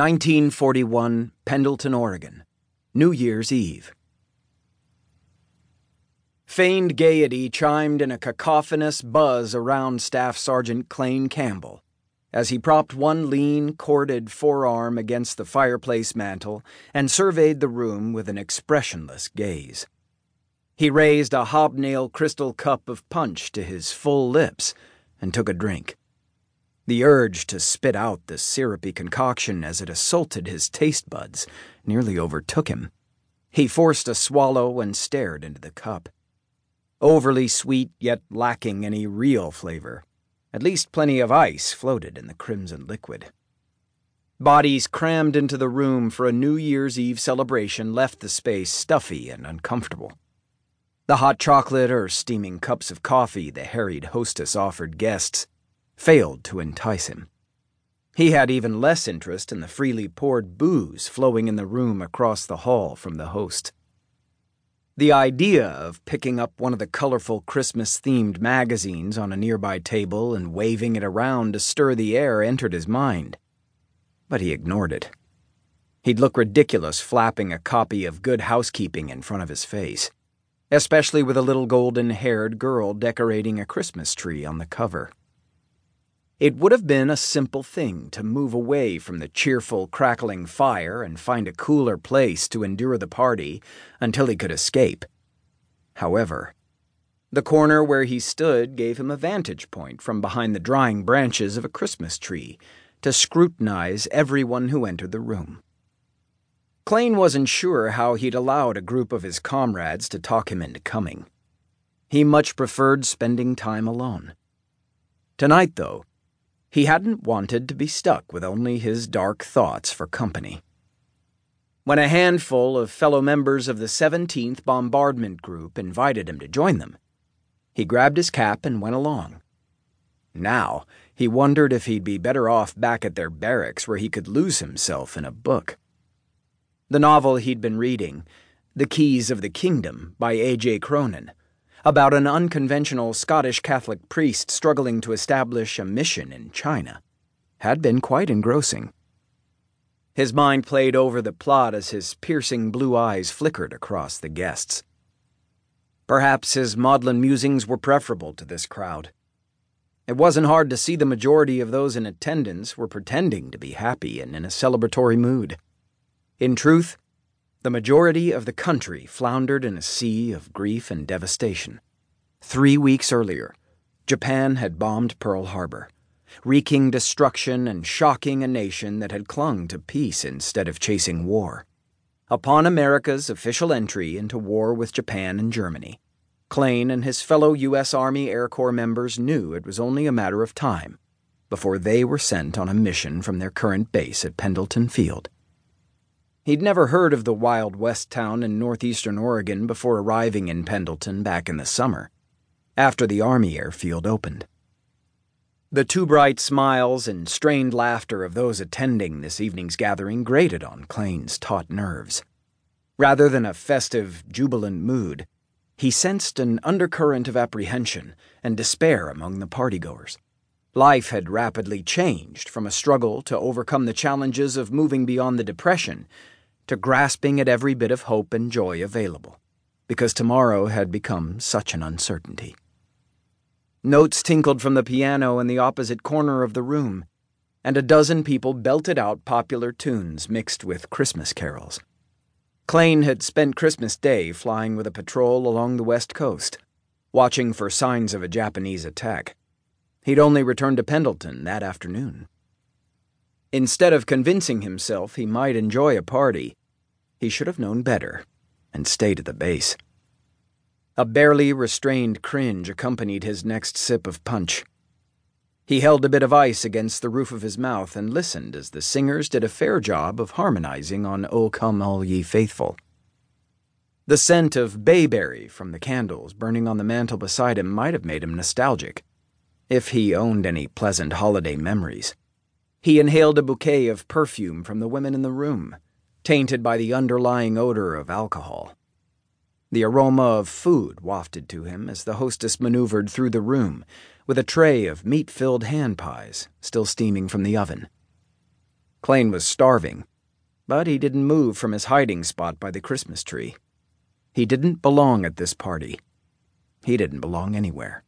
1941, Pendleton, Oregon. New Year's Eve. Feigned gaiety chimed in a cacophonous buzz around Staff Sergeant Klayne Campbell as he propped one lean, corded forearm against the fireplace mantel and surveyed the room with an expressionless gaze. He raised a hobnail crystal cup of punch to his full lips and took a drink. The urge to spit out the syrupy concoction as it assaulted his taste buds nearly overtook him. He forced a swallow and stared into the cup. Overly sweet, yet lacking any real flavor. At least plenty of ice floated in the crimson liquid. Bodies crammed into the room for a New Year's Eve celebration left the space stuffy and uncomfortable. The hot chocolate or steaming cups of coffee the harried hostess offered guests failed to entice him. He had even less interest in the freely poured booze flowing in the room across the hall from the host. The idea of picking up one of the colorful Christmas themed magazines on a nearby table and waving it around to stir the air entered his mind. But he ignored it. He'd look ridiculous flapping a copy of Good Housekeeping in front of his face, especially with a little golden haired girl decorating a Christmas tree on the cover. It would have been a simple thing to move away from the cheerful, crackling fire and find a cooler place to endure the party until he could escape. However, the corner where he stood gave him a vantage point from behind the drying branches of a Christmas tree to scrutinize everyone who entered the room. Klayne wasn't sure how he'd allowed a group of his comrades to talk him into coming. He much preferred spending time alone. Tonight, though, he hadn't wanted to be stuck with only his dark thoughts for company. When a handful of fellow members of the 17th Bombardment Group invited him to join them, he grabbed his cap and went along. Now, he wondered if he'd be better off back at their barracks where he could lose himself in a book. The novel he'd been reading, The Keys of the Kingdom by A.J. Cronin, about an unconventional Scottish Catholic priest struggling to establish a mission in China, had been quite engrossing. His mind played over the plot as his piercing blue eyes flickered across the guests. Perhaps his maudlin musings were preferable to this crowd. It wasn't hard to see the majority of those in attendance were pretending to be happy and in a celebratory mood. In truth, the majority of the country floundered in a sea of grief and devastation. Three weeks earlier, Japan had bombed Pearl Harbor, wreaking destruction and shocking a nation that had clung to peace instead of chasing war. Upon America's official entry into war with Japan and Germany, Klayne and his fellow U.S. Army Air Corps members knew it was only a matter of time before they were sent on a mission from their current base at Pendleton Field. He'd never heard of the Wild West town in northeastern Oregon before arriving in Pendleton back in the summer, after the Army airfield opened. The too bright smiles and strained laughter of those attending this evening's gathering grated on Klayne's taut nerves. Rather than a festive, jubilant mood, he sensed an undercurrent of apprehension and despair among the partygoers. Life had rapidly changed from a struggle to overcome the challenges of moving beyond the depression to grasping at every bit of hope and joy available, because tomorrow had become such an uncertainty. Notes tinkled from the piano in the opposite corner of the room, and a dozen people belted out popular tunes mixed with Christmas carols. Klayne had spent Christmas Day flying with a patrol along the west coast, watching for signs of a Japanese attack. He'd only returned to Pendleton that afternoon. Instead of convincing himself he might enjoy a party, he should have known better and stayed at the base. A barely restrained cringe accompanied his next sip of punch. He held a bit of ice against the roof of his mouth and listened as the singers did a fair job of harmonizing on O Come All Ye Faithful. The scent of bayberry from the candles burning on the mantel beside him might have made him nostalgic, if he owned any pleasant holiday memories. He inhaled a bouquet of perfume from the women in the room tainted by the underlying odor of alcohol. The aroma of food wafted to him as the hostess maneuvered through the room with a tray of meat filled hand pies still steaming from the oven. Klayne was starving, but he didn't move from his hiding spot by the Christmas tree. He didn't belong at this party. He didn't belong anywhere.